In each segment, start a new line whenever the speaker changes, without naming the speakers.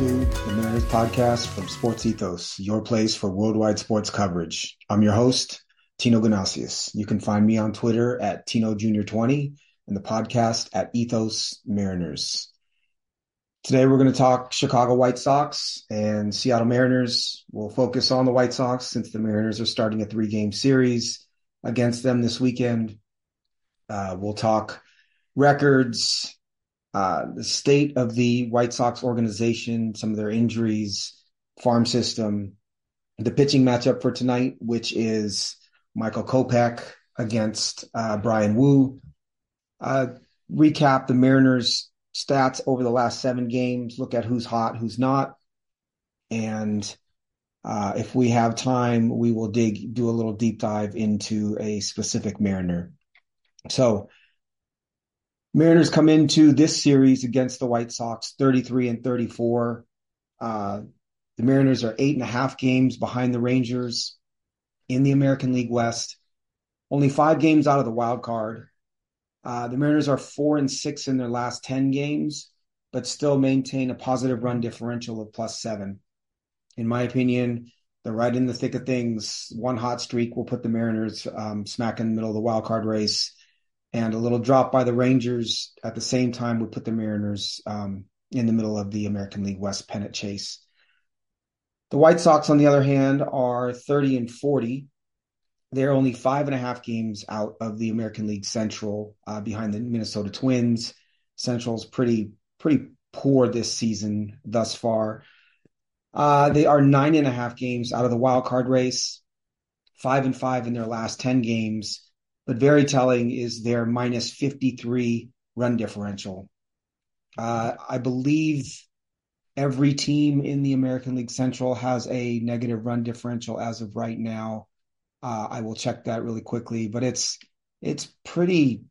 To the Mariners podcast from Sports Ethos, your place for worldwide sports coverage. I'm your host, Tino Ganasius. You can find me on Twitter at Tino Junior 20 and the podcast at Ethos Mariners. Today we're going to talk Chicago White Sox and Seattle Mariners. We'll focus on the White Sox since the Mariners are starting a three game series against them this weekend. Uh, we'll talk records, uh, the state of the White Sox organization, some of their injuries, farm system, the pitching matchup for tonight, which is Michael Kopech against uh, Bryan Woo. Uh, recap the Mariners' stats over the last seven games, look at who's hot, who's not. And uh, if we have time, we will dig, do a little deep dive into a specific Mariner. So, Mariners come into this series against the White Sox 33 and 34. Uh, the Mariners are eight and a half games behind the Rangers in the American League West, only five games out of the wild card. Uh, the Mariners are four and six in their last 10 games, but still maintain a positive run differential of plus seven. In my opinion, they're right in the thick of things. One hot streak will put the Mariners um, smack in the middle of the wild card race and a little drop by the Rangers at the same time would put the Mariners um, in the middle of the American League West pennant chase. The White Sox, on the other hand, are 30 and 40. They're only five and a half games out of the American League Central, uh, behind the Minnesota Twins. Central's pretty pretty poor this season thus far. Uh, they are nine and a half games out of the wild card race, five and five in their last ten games but very telling is their minus 53 run differential. Uh, I believe every team in the American League Central has a negative run differential as of right now. Uh, I will check that really quickly, but it's it's pretty.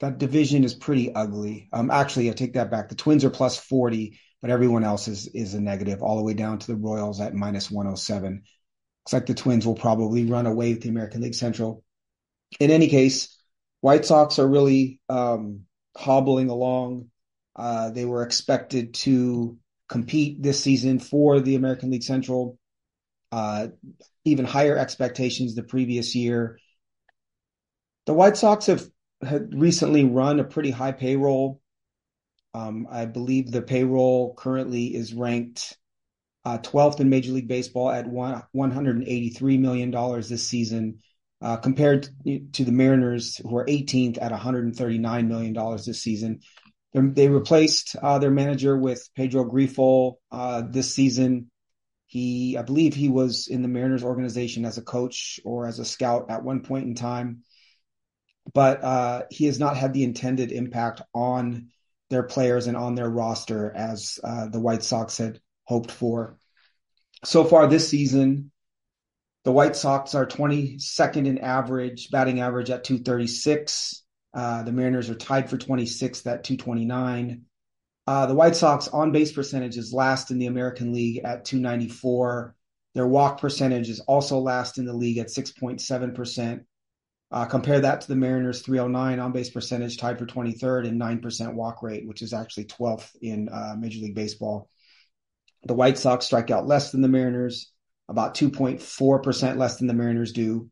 That division is pretty ugly. Um, actually, I take that back. The Twins are plus 40, but everyone else is is a negative, all the way down to the Royals at minus 107. Looks like the Twins will probably run away with the American League Central in any case, White Sox are really um, hobbling along. Uh, they were expected to compete this season for the American League Central. Uh, even higher expectations the previous year. The White Sox have, have recently run a pretty high payroll. Um, I believe the payroll currently is ranked uh, 12th in Major League Baseball at one, $183 million this season uh, compared to the Mariners, who are 18th at 139 million dollars this season. They're, they replaced uh, their manager with Pedro Grifol uh, this season. He, I believe, he was in the Mariners organization as a coach or as a scout at one point in time, but uh, he has not had the intended impact on their players and on their roster as uh, the White Sox had hoped for. So far this season, the White Sox are 22nd in average, batting average at 236. Uh, the Mariners are tied for 26th at 229. Uh, the White Sox on base percentage is last in the American League at 294. Their walk percentage is also last in the league at 6.7%. Uh, compare that to the Mariners 309 on base percentage, tied for 23rd, and 9% walk rate, which is actually 12th in uh, Major League Baseball. The White Sox strike out less than the Mariners about 2.4% less than the Mariners do.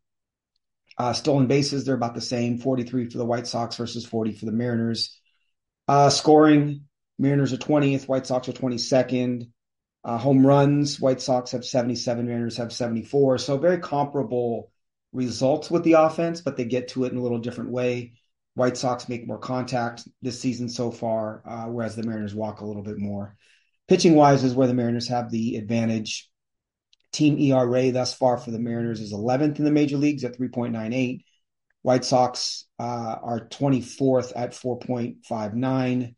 Uh, stolen bases, they're about the same 43 for the White Sox versus 40 for the Mariners. Uh, scoring, Mariners are 20th, White Sox are 22nd. Uh, home runs, White Sox have 77, Mariners have 74. So very comparable results with the offense, but they get to it in a little different way. White Sox make more contact this season so far, uh, whereas the Mariners walk a little bit more. Pitching wise is where the Mariners have the advantage. Team ERA thus far for the Mariners is 11th in the major leagues at 3.98. White Sox uh, are 24th at 4.59.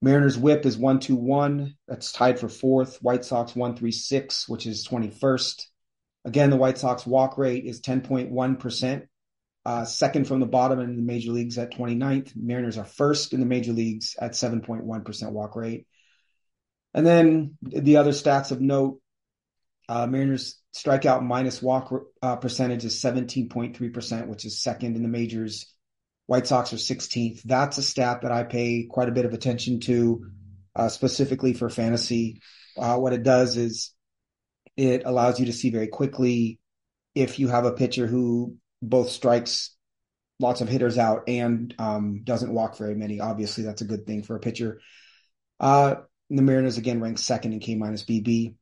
Mariners whip is 121. That's tied for fourth. White Sox 136, which is 21st. Again, the White Sox walk rate is 10.1%. Uh, second from the bottom in the major leagues at 29th. Mariners are first in the major leagues at 7.1% walk rate. And then the other stats of note uh, Mariners strikeout minus walk uh, percentage is 17.3%, which is second in the majors. White Sox are 16th. That's a stat that I pay quite a bit of attention to. uh, specifically for fantasy. Uh, what it does is it allows you to see very quickly if you have a pitcher who both strikes lots of hitters out and um, doesn't walk very many. Obviously, that's a good thing for a pitcher. Uh, the Mariners again ranked second in K minus BB.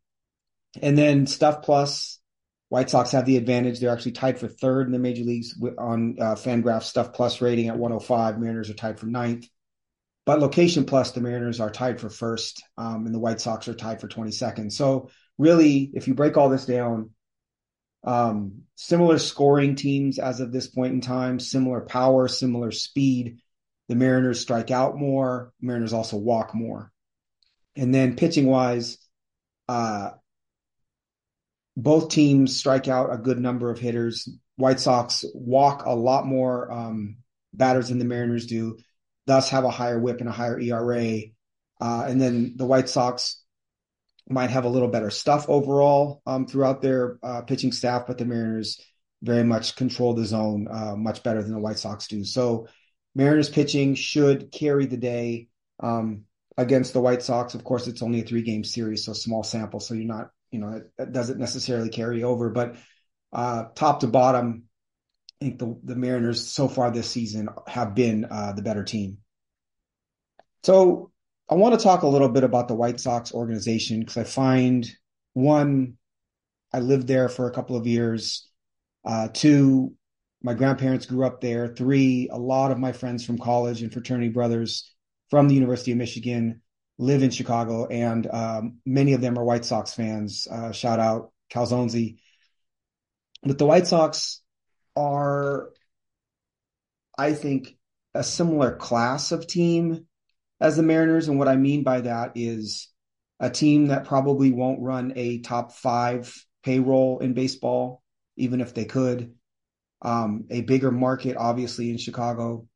And then Stuff Plus, White Sox have the advantage. They're actually tied for third in the major leagues on uh, Fangraph Stuff Plus rating at 105. Mariners are tied for ninth. But Location Plus, the Mariners are tied for first, um, and the White Sox are tied for 22nd. So really, if you break all this down, um, similar scoring teams as of this point in time, similar power, similar speed. The Mariners strike out more. Mariners also walk more. And then pitching wise, uh, both teams strike out a good number of hitters. White Sox walk a lot more um, batters than the Mariners do, thus have a higher whip and a higher ERA. Uh, and then the White Sox might have a little better stuff overall um, throughout their uh, pitching staff, but the Mariners very much control the zone uh, much better than the White Sox do. So Mariners pitching should carry the day um, against the White Sox. Of course, it's only a three game series, so small sample. So you're not, you know, it, doesn't necessarily carry over. But uh, top to bottom, I think the, the Mariners so far this season have been uh, the better team. So I want to talk a little bit about the White Sox organization because I find one, I lived there for a couple of years. Uh, two, my grandparents grew up there. Three, a lot of my friends from college and fraternity brothers from the University of Michigan live in Chicago, and um, many of them are White Sox fans. Uh, shout out Calzonzi. But the White Sox are, I think, a similar class of team as the Mariners. And what I mean by that is a team that probably won't run a top five payroll in baseball, even if they could. Um, a bigger market, obviously, in Chicago,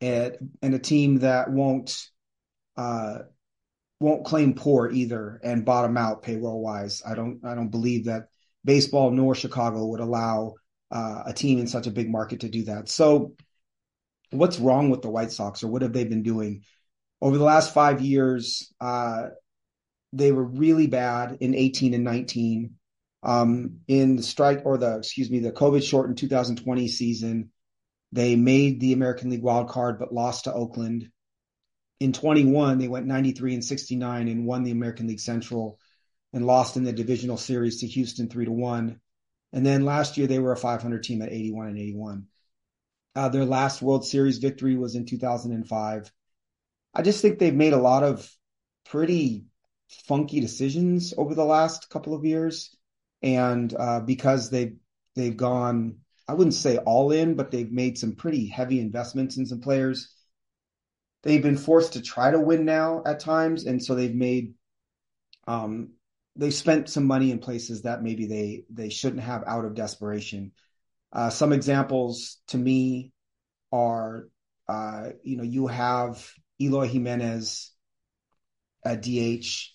and, and a team that won't uh, won't claim poor either and bottom out payroll wise. I don't I don't believe that baseball nor Chicago would allow uh, a team in such a big market to do that. So, what's wrong with the White Sox, or what have they been doing? over the last five years, uh, they were really bad in 18 and 19. Um, in the strike or the excuse me, the COVID shortened 2020 season, they made the American League wild card but lost to Oakland. In 21, they went 93 and 69 and won the American League Central and lost in the divisional series to Houston 3 to 1. And then last year they were a 500 team at 81 and 81. Uh, their last World Series victory was in 2005 I just think they've made a lot of pretty funky decisions over the last couple of years, and uh, because they've they've gone, I wouldn't say all in, but they've made some pretty heavy investments in some players. They've been forced to try to win now at times, and so they've made um, they've spent some money in places that maybe they they shouldn't have out of desperation. Uh, some examples to me are, uh, you know, you have Eloy Jimenez at DH,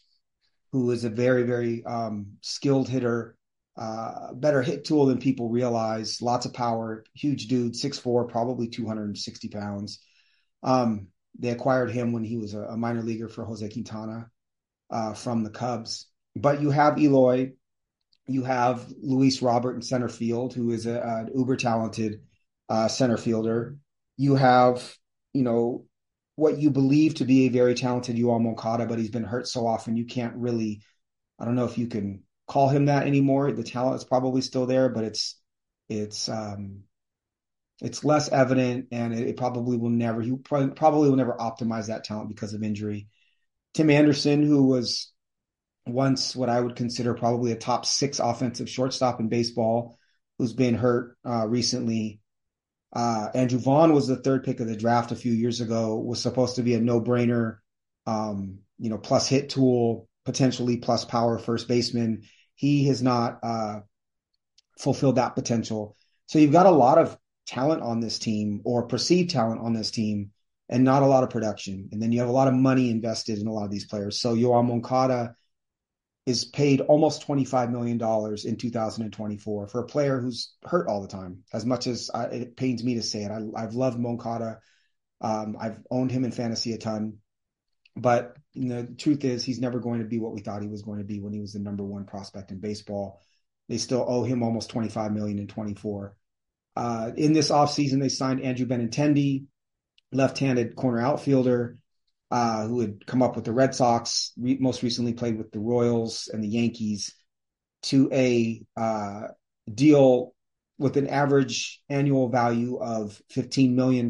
who is a very, very um, skilled hitter, uh, better hit tool than people realize. Lots of power, huge dude, 6'4, probably 260 pounds. Um, they acquired him when he was a, a minor leaguer for Jose Quintana uh, from the Cubs. But you have Eloy, you have Luis Robert in center field, who is a, an uber talented uh, center fielder. You have, you know, what you believe to be a very talented Yoan Moncada, but he's been hurt so often you can't really. I don't know if you can call him that anymore. The talent is probably still there, but it's it's um it's less evident, and it, probably will never. He probably, probably will never optimize that talent because of injury. Tim Anderson, who was once what I would consider probably a top six offensive shortstop in baseball, who's been hurt uh, recently. Uh, Andrew Vaughn was the third pick of the draft a few years ago. Was supposed to be a no-brainer, um, you know, plus hit tool, potentially plus power first baseman. He has not uh, fulfilled that potential. So you've got a lot of talent on this team, or perceived talent on this team, and not a lot of production. And then you have a lot of money invested in a lot of these players. So Yoan Moncada is paid almost $25 million in 2024 for a player who's hurt all the time. As much as I, it pains me to say it, I, have loved Moncada. Um, I've owned him in fantasy a ton. But you know, the truth is, he's never going to be what we thought he was going to be when he was the number one prospect in baseball. They still owe him almost 25 million in 24. Uh, in this offseason, they signed Andrew Benintendi, left-handed corner outfielder, uh, who had come up with the Red Sox, re- most recently played with the Royals and the Yankees, to a uh, deal with an average annual value of $15 million.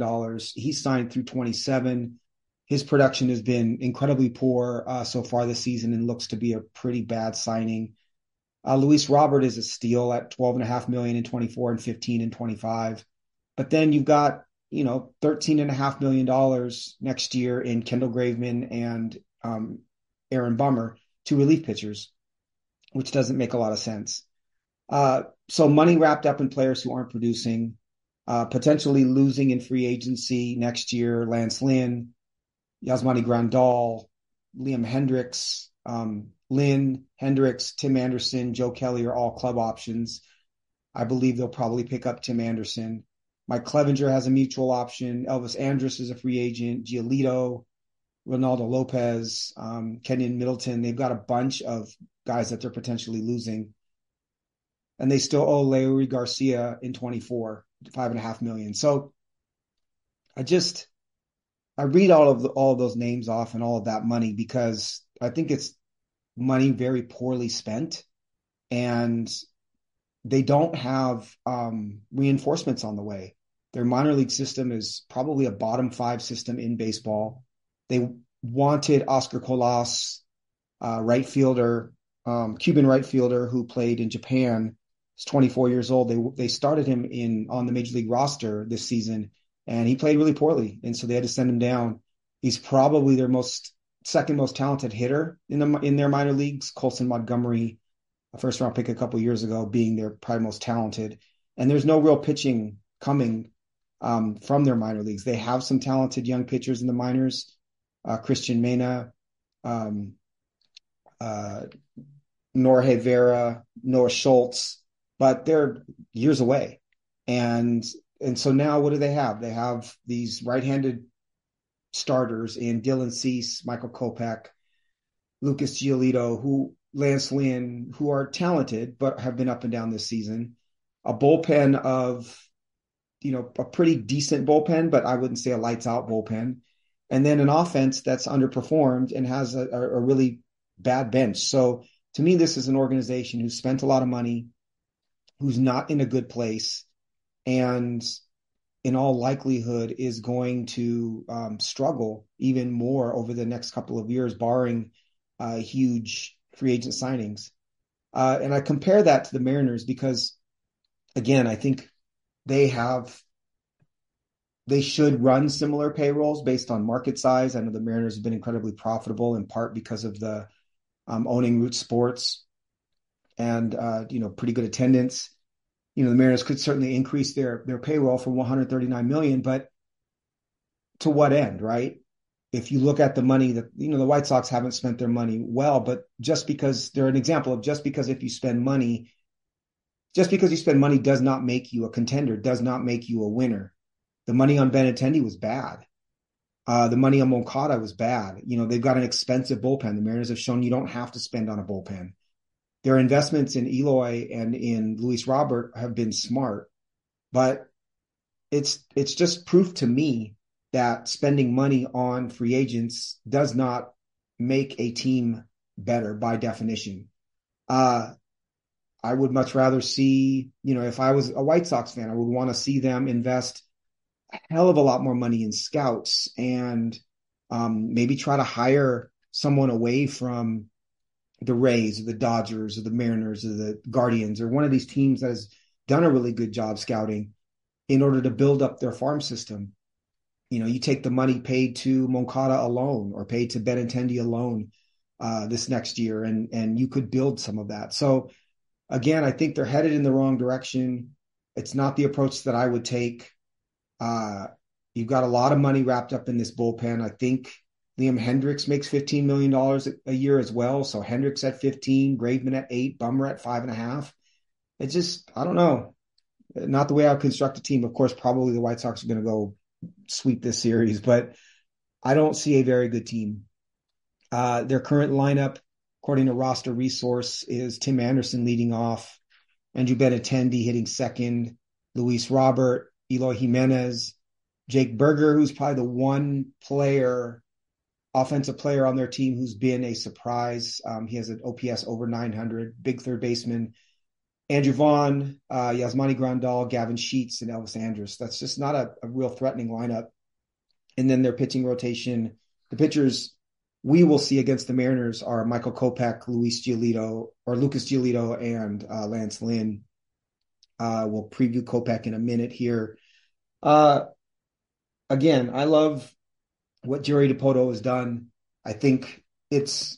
He signed through 27. His production has been incredibly poor uh, so far this season and looks to be a pretty bad signing. Uh, Luis Robert is a steal at 12.5 million in 24 and 15 and 25. But then you've got, you know, $13.5 million next year in Kendall Graveman and um, Aaron Bummer, two relief pitchers, which doesn't make a lot of sense. Uh, so money wrapped up in players who aren't producing, uh, potentially losing in free agency next year. Lance Lynn, Yasmani Grandal, Liam Hendriks, um, Lynn, Hendriks, Tim Anderson, Joe Kelly are all club options. I believe they'll probably pick up Tim Anderson. Mike Clevinger has a mutual option. Elvis Andrus is a free agent. Giolito, Ronaldo Lopez, um, Keynan Middleton. They've got a bunch of guys that they're potentially losing and they still owe Leury Garcia in 24, five and a half million. So I just, I read all of the, all of those names off and all of that money because I think it's money very poorly spent and they don't have um, reinforcements on the way. Their minor league system is probably a bottom five system in baseball. They wanted Oscar Colas, uh, right fielder, um, Cuban right fielder who played in Japan He's 24 years old. They they started him in on the major league roster this season, and he played really poorly, and so they had to send him down. He's probably their most second most talented hitter in the in their minor leagues. Colson Montgomery, a first round pick a couple years ago, being their probably most talented. And there's no real pitching coming um, from their minor leagues. They have some talented young pitchers in the minors, uh, Cristian Mena, um, uh, Norge Vera, Noah Schultz but they're years away. And and so now what do they have? They have these right-handed starters in Dylan Cease, Michael Kopech, Lucas Giolito, who Lance Lynn, who are talented but have been up and down this season. A bullpen of, you know, a pretty decent bullpen, but I wouldn't say a lights out bullpen. And then an offense that's underperformed and has a, a really bad bench. So to me, this is an organization who spent a lot of money, who's not in a good place and in all likelihood is going to um, struggle even more over the next couple of years, barring uh, huge free agent signings. Uh, and I compare that to the Mariners because, again, I think they have they should run similar payrolls based on market size. I know the Mariners have been incredibly profitable in part because of the um, owning Root Sports and uh, you know pretty good attendance. You know, the Mariners could certainly increase their their payroll from 139 million, but to what end, right? If you look at the money that you know the White Sox haven't spent their money well, but just because they're an example of just because if you spend money, just because you spend money does not make you a contender, does not make you a winner. The money on Benintendi was bad. Uh, the money on Moncada was bad. You know, they've got an expensive bullpen. The Mariners have shown you don't have to spend on a bullpen their investments in Eloy and in Luis Robert have been smart, but it's it's just proof to me that spending money on free agents does not make a team better by definition. Uh, I would much rather see, you know, if I was a White Sox fan, I would want to see them invest a hell of a lot more money in scouts and um, maybe try to hire someone away from the Rays or the Dodgers or the Mariners or the Guardians or one of these teams that has done a really good job scouting in order to build up their farm system. You know, you take the money paid to Moncada alone or paid to Benintendi alone uh, this next year, and and you could build some of that. So again, I think they're headed in the wrong direction. It's not the approach that I would take. Uh, you've got a lot of money wrapped up in this bullpen. I think Liam Hendriks makes $15 million a year as well. So Hendricks at 15, Graveman at eight, Bummer at five and a half. It's just, I don't know. Not the way I would construct a team. Of course, probably the White Sox are going to go sweep this series, but I don't see a very good team Uh, their current lineup, according to Roster Resource, is Tim Anderson leading off, Andrew Benintendi hitting second, Luis Robert, Eloy Jimenez, Jake Burger, who's probably the one player, offensive player on their team who's been a surprise. Um, he has an OPS over 900, big third baseman. Andrew Vaughn, uh, Yasmani Grandal, Gavin Sheets, and Elvis Andrus. That's just not a, a real threatening lineup. And then their pitching rotation, the pitchers we will see against the Mariners are Michael Kopech, Luis Giolito, or Lucas Giolito, and uh, Lance Lynn. Uh, we'll preview Kopech in a minute here. Uh, again, I love what Jerry Dipoto has done. I think it's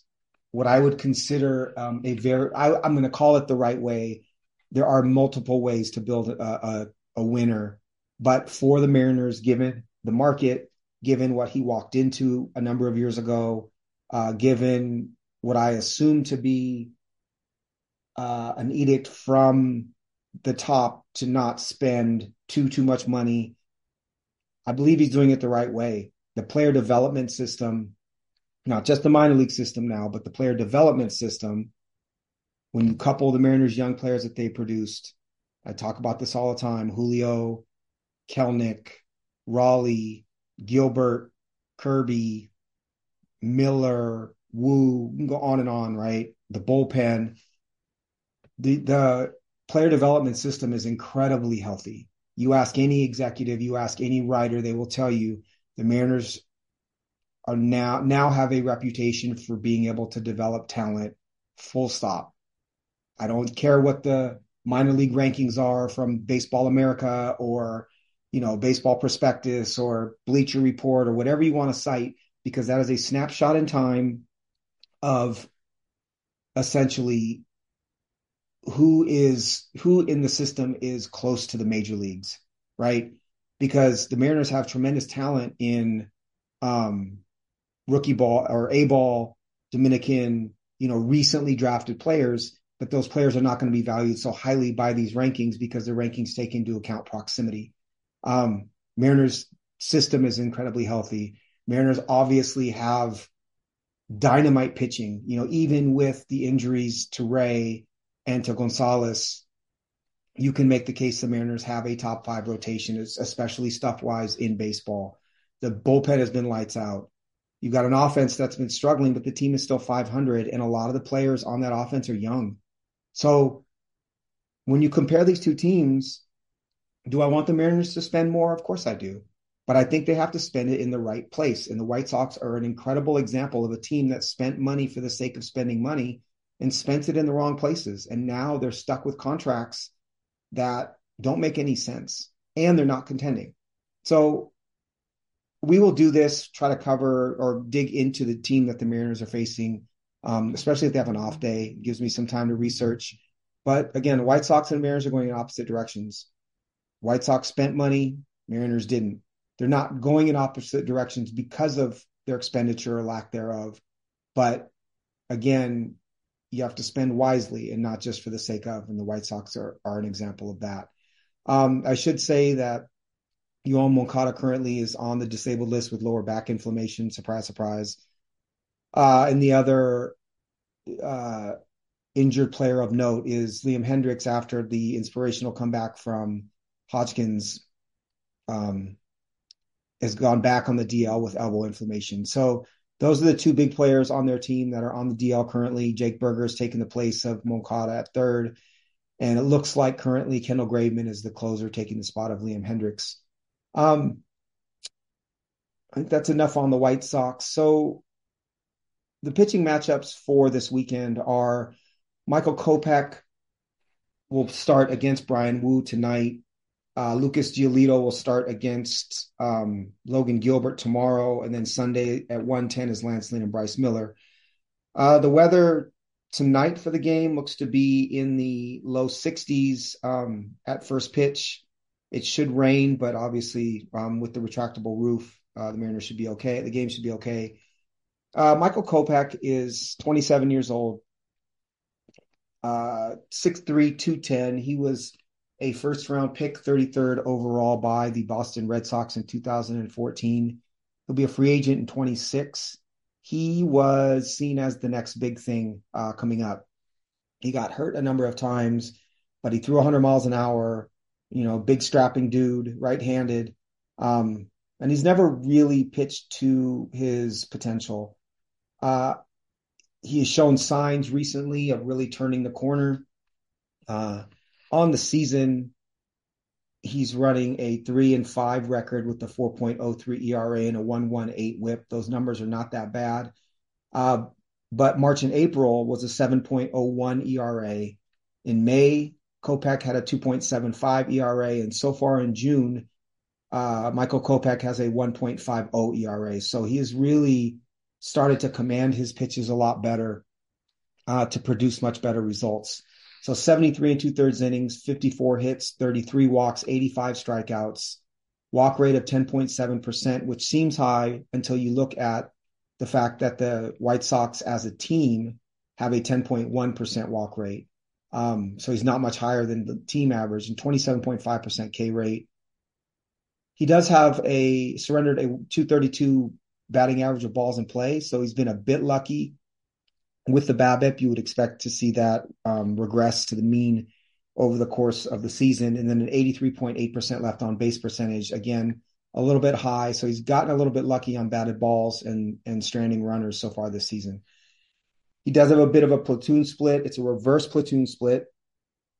what I would consider um, a very, I, am going to call it the right way. There are multiple ways to build a, a, a winner, but for the Mariners, given the market, given what he walked into a number of years ago, uh, given what I assume to be uh, an edict from the top to not spend too too much money. I believe he's doing it the right way. The player development system, not just the minor league system now, but the player development system. When you couple the Mariners' young players that they produced, I talk about this all the time: Julio, Kelenic, Raleigh, Gilbert, Kirby, Miller, Woo, you can go on and on, right? The bullpen. The the player development system is incredibly healthy. You ask any executive, you ask any writer, they will tell you the Mariners are now now have a reputation for being able to develop talent. Full stop. I don't care what the minor league rankings are from Baseball America or you know Baseball Prospectus or Bleacher Report or whatever you want to cite because that is a snapshot in time of essentially who is who in the system is close to the major leagues, right? Because the Mariners have tremendous talent in um, rookie ball or A ball, Dominican, you know, recently drafted players, but those players are not going to be valued so highly by these rankings because the rankings take into account proximity. Um, Mariners system is incredibly healthy. Mariners obviously have dynamite pitching, you know, even with the injuries to Ray and to Gonzalez, you can make the case the Mariners have a top five rotation, especially stuff wise in baseball. The bullpen has been lights out. You've got an offense that's been struggling, but the team is still 500, and a lot of the players on that offense are young. So when you compare these two teams, do I want the Mariners to spend more? Of course I do but I think they have to spend it in the right place. And the White Sox are an incredible example of a team that spent money for the sake of spending money and spent it in the wrong places. And now they're stuck with contracts that don't make any sense and they're not contending. So we will do this, try to cover or dig into the team that the Mariners are facing, um, especially if they have an off day. It gives me some time to research. But again, the White Sox and Mariners are going in opposite directions. White Sox spent money, Mariners didn't. They're not going in opposite directions because of their expenditure or lack thereof. But again, you have to spend wisely and not just for the sake of. And the White Sox are, are an example of that. Um, I should say that Yoan Moncada currently is on the disabled list with lower back inflammation. Surprise, surprise. Uh, and the other uh, injured player of note is Liam Hendriks after the inspirational comeback from Hodgkins. Um, has gone back on the DL with elbow inflammation. So those are the two big players on their team that are on the DL currently. Jake Burger is taking the place of Moncada at third. And it looks like currently Kendall Graveman is the closer taking the spot of Liam Hendriks. Um, I think that's enough on the White Sox. So the pitching matchups for this weekend are Michael Kopech will start against Bryan Woo tonight. Uh, Lucas Giolito will start against um, Logan Gilbert tomorrow, and then Sunday at 110 is Lance Lynn and Bryce Miller. Uh, the weather tonight for the game looks to be in the low 60s um, at first pitch. It should rain, but obviously um, with the retractable roof, uh, the Mariners should be okay. The game should be okay. Uh, Michael Kopech is 27 years old, uh, 6'3", 210. He was a first round pick, 33rd overall by the Boston Red Sox in 2014. He'll be a free agent in 26. he was seen as the next big thing uh, coming up. He got hurt a number of times, but he threw 100 miles an hour. You know, big strapping dude, right-handed, um, and he's never really pitched to his potential. Uh, he has shown signs recently of really turning the corner. Uh, on the season, he's running a three and five record with the 4.03 ERA and a 118 whip. Those numbers are not that bad. Uh, but March and April was a 7.01 ERA. In May, Kopech had a 2.75 ERA. And so far in June, uh, Michael Kopech has a 1.50 ERA. So he has really started to command his pitches a lot better uh, to produce much better results. So 73 and two thirds innings, 54 hits, 33 walks, 85 strikeouts, walk rate of 10.7%, which seems high until you look at the fact that the White Sox as a team have a 10.1% walk rate. Um, so he's not much higher than the team average and 27.5% K rate. He does have a surrendered a 232 batting average of balls in play. So he's been a bit lucky with the BABIP, you would expect to see that um, regress to the mean over the course of the season. And then an 83.8% left on base percentage. Again, a little bit high. So he's gotten a little bit lucky on batted balls and, and stranding runners so far this season. He does have a bit of a platoon split. It's a reverse platoon split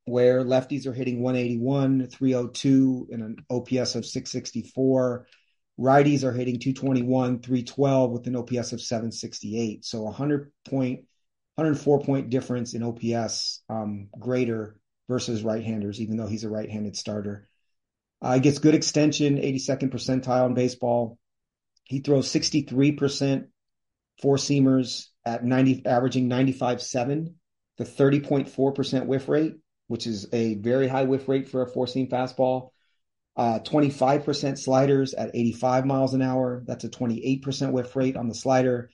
where lefties are hitting 181, 302, and an OPS of 664. Righties are hitting 221, 312 with an OPS of 768. So 100 point 104 point difference in OPS um, greater versus right-handers, even though he's a right-handed starter. Uh, he gets good extension, 82nd percentile in baseball. He throws 63% four seamers at 90, averaging 95.7, the 30.4% whiff rate, which is a very high whiff rate for a four seam fastball. Uh, 25% sliders at 85 miles an hour. That's a 28% whiff rate on the slider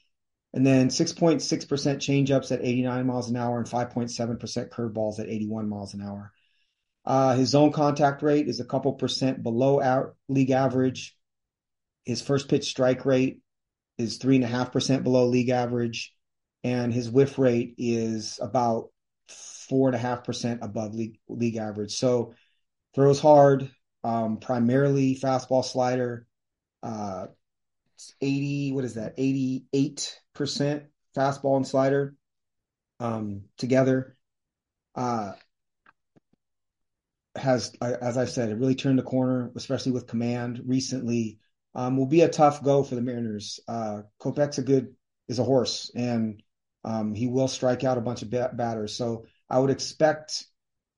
and then 6.6% change ups at 89 miles an hour and 5.7% curveballs at 81 miles an hour. Uh, his zone contact rate is a couple percent below our league average. His first pitch strike rate is three and a half percent below league average, and his whiff rate is about four and a half percent above league league average. So throws hard, um, primarily fastball slider, uh, 80, what is that? 88% fastball and slider um, together. Uh, has, as I've said, it really turned the corner, especially with command recently. Um, will be a tough go for the Mariners. Uh, Kopech's a good, is a horse, and um, he will strike out a bunch of bat- batters. So I would expect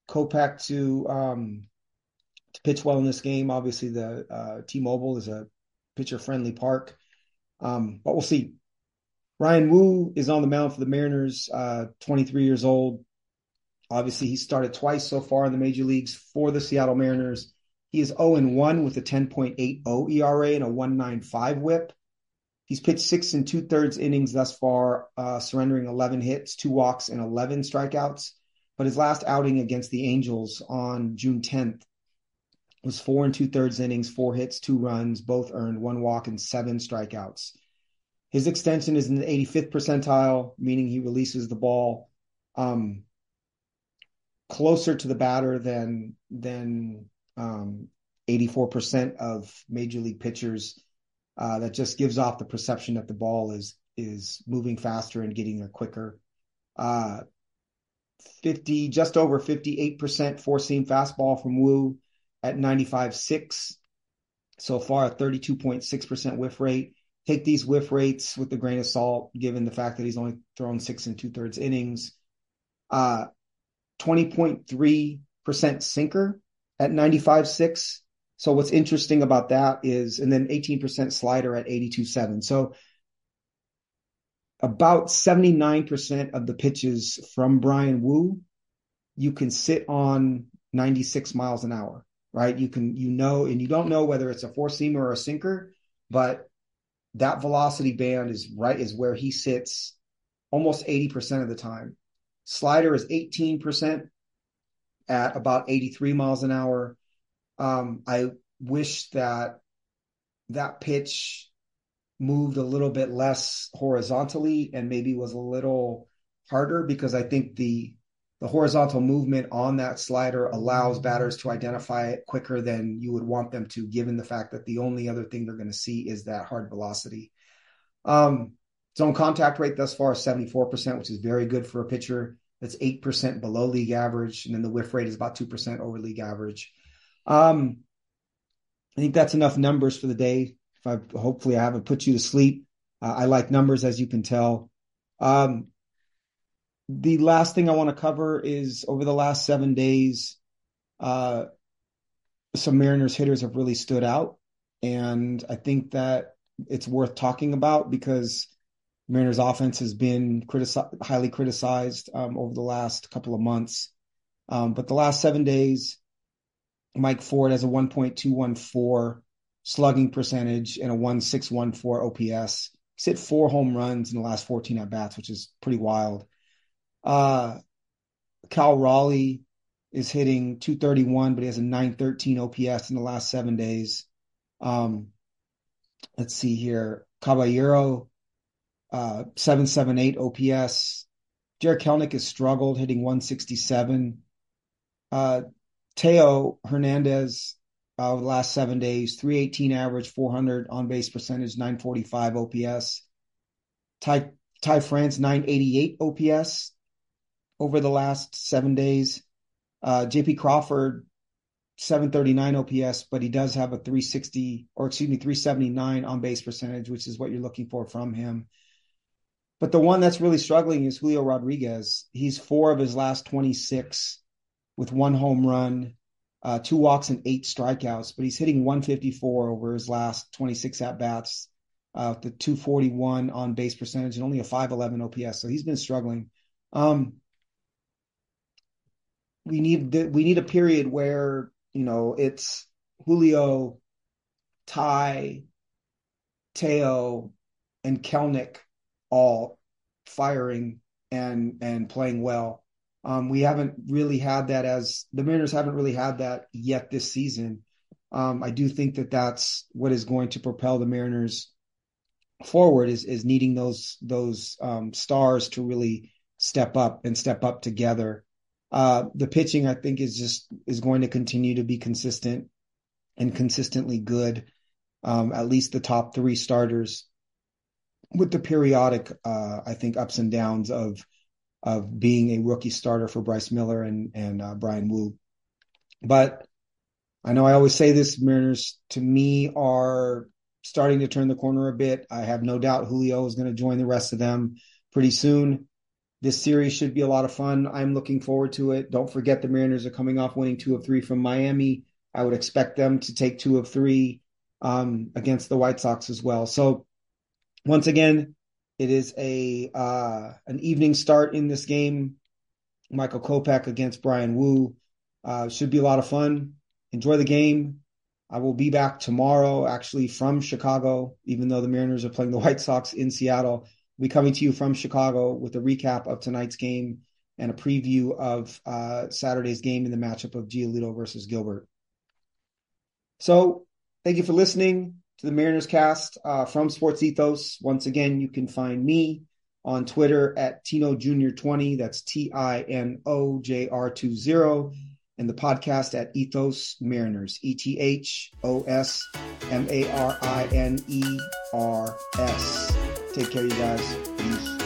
Kopech to um, to pitch well in this game. Obviously, the uh, T-Mobile is a pitcher friendly park. Um, but we'll see. Bryan Woo is on the mound for the Mariners, uh, 23 years old. Obviously, he started twice so far in the major leagues for the Seattle Mariners. He is 0 1 with a 10.80 ERA and a 195 whip. He's pitched six and two thirds innings thus far, uh, surrendering 11 hits, two walks, and 11 strikeouts. But his last outing against the Angels on June 10th was four and two thirds innings, four hits, two runs, both earned, one walk, and seven strikeouts. His extension is in the 85th percentile, meaning he releases the ball um, closer to the batter than than um, 84% of major league pitchers. Uh, that just gives off the perception that the ball is is moving faster and getting there quicker. Uh, 50, just over 58% four seam fastball from Woo at 95.6 so far, a 32.6% whiff rate. Take these whiff rates with a grain of salt, given the fact that he's only thrown six and two thirds innings. Uh, 20.3% sinker at 95.6. So what's interesting about that is, and then 18% slider at 82.7. So about 79% of the pitches from Bryan Woo, you can sit on 96 miles an hour right? You can, you know, and you don't know whether it's a four seamer or a sinker, but that velocity band is right, is where he sits almost 80% of the time. Slider is 18% at about 83 miles an hour. Um, I wish that that pitch moved a little bit less horizontally and maybe was a little harder because I think the the horizontal movement on that slider allows batters to identify it quicker than you would want them to, given the fact that the only other thing they're going to see is that hard velocity. Um, zone contact rate thus far is 74%, which is very good for a pitcher. That's 8% below league average. And then the whiff rate is about 2% over league average. Um, I think that's enough numbers for the day. If I hopefully I haven't put you to sleep. Uh, I like numbers, as you can tell. Um, the last thing I want to cover is over the last seven days, uh, some Mariners hitters have really stood out, and I think that it's worth talking about because Mariners offense has been critici- highly criticized um, over the last couple of months. Um, but the last seven days, Mike Ford has a 1.214 slugging percentage and a 1.614 OPS. He's hit four home runs in the last 14 at bats, which is pretty wild. Uh, Cal Raleigh is hitting 231, but he has a 913 OPS in the last seven days. Um, let's see here. Caballero, uh, 778 OPS. Jarred Kelenic has struggled, hitting 167. Uh, Teo Hernandez, uh, the last seven days, 318 average, 400 on base percentage, 945 OPS. Ty, Ty France, 988 OPS over the last seven days. Uh, JP Crawford, 739 OPS, but he does have a 360 or excuse me, 379 on base percentage, which is what you're looking for from him. But the one that's really struggling is Julio Rodriguez. He's four of his last 26 with one home run, uh, two walks, and eight strikeouts, but he's hitting 154 over his last 26 at bats, uh, the 241 on base percentage, and only a 511 OPS. So he's been struggling. Um, we need we need a period where you know it's Julio, Ty, Teo, and Kelenic all firing and and playing well. Um, we haven't really had that as the Mariners haven't really had that yet this season. Um, I do think that that's what is going to propel the Mariners forward is is needing those those um, stars to really step up and step up together. Uh, the pitching, I think, is just is going to continue to be consistent and consistently good. Um, at least the top three starters, with the periodic, uh, I think, ups and downs of of being a rookie starter for Bryce Miller and and uh, Bryan Woo. But I know I always say this: Mariners to me are starting to turn the corner a bit. I have no doubt Julio is going to join the rest of them pretty soon. This series should be a lot of fun. I'm looking forward to it. Don't forget the Mariners are coming off winning two of three from Miami. I would expect them to take two of three um, against the White Sox as well. So once again, it is a uh, an evening start in this game. Michael Kopech against Bryan Woo uh, should be a lot of fun. Enjoy the game. I will be back tomorrow, actually from Chicago, even though the Mariners are playing the White Sox in Seattle. Be coming to you from Chicago with a recap of tonight's game and a preview of uh, Saturday's game in the matchup of Giolito versus Gilbert. So, thank you for listening to the Mariners cast uh, from Sports Ethos. Once again, you can find me on Twitter at Tino Junior 20. That's T I N O J R 20. And the podcast at Ethos Mariners, E T H O S M A R I N E R S. Take care, you guys. Peace.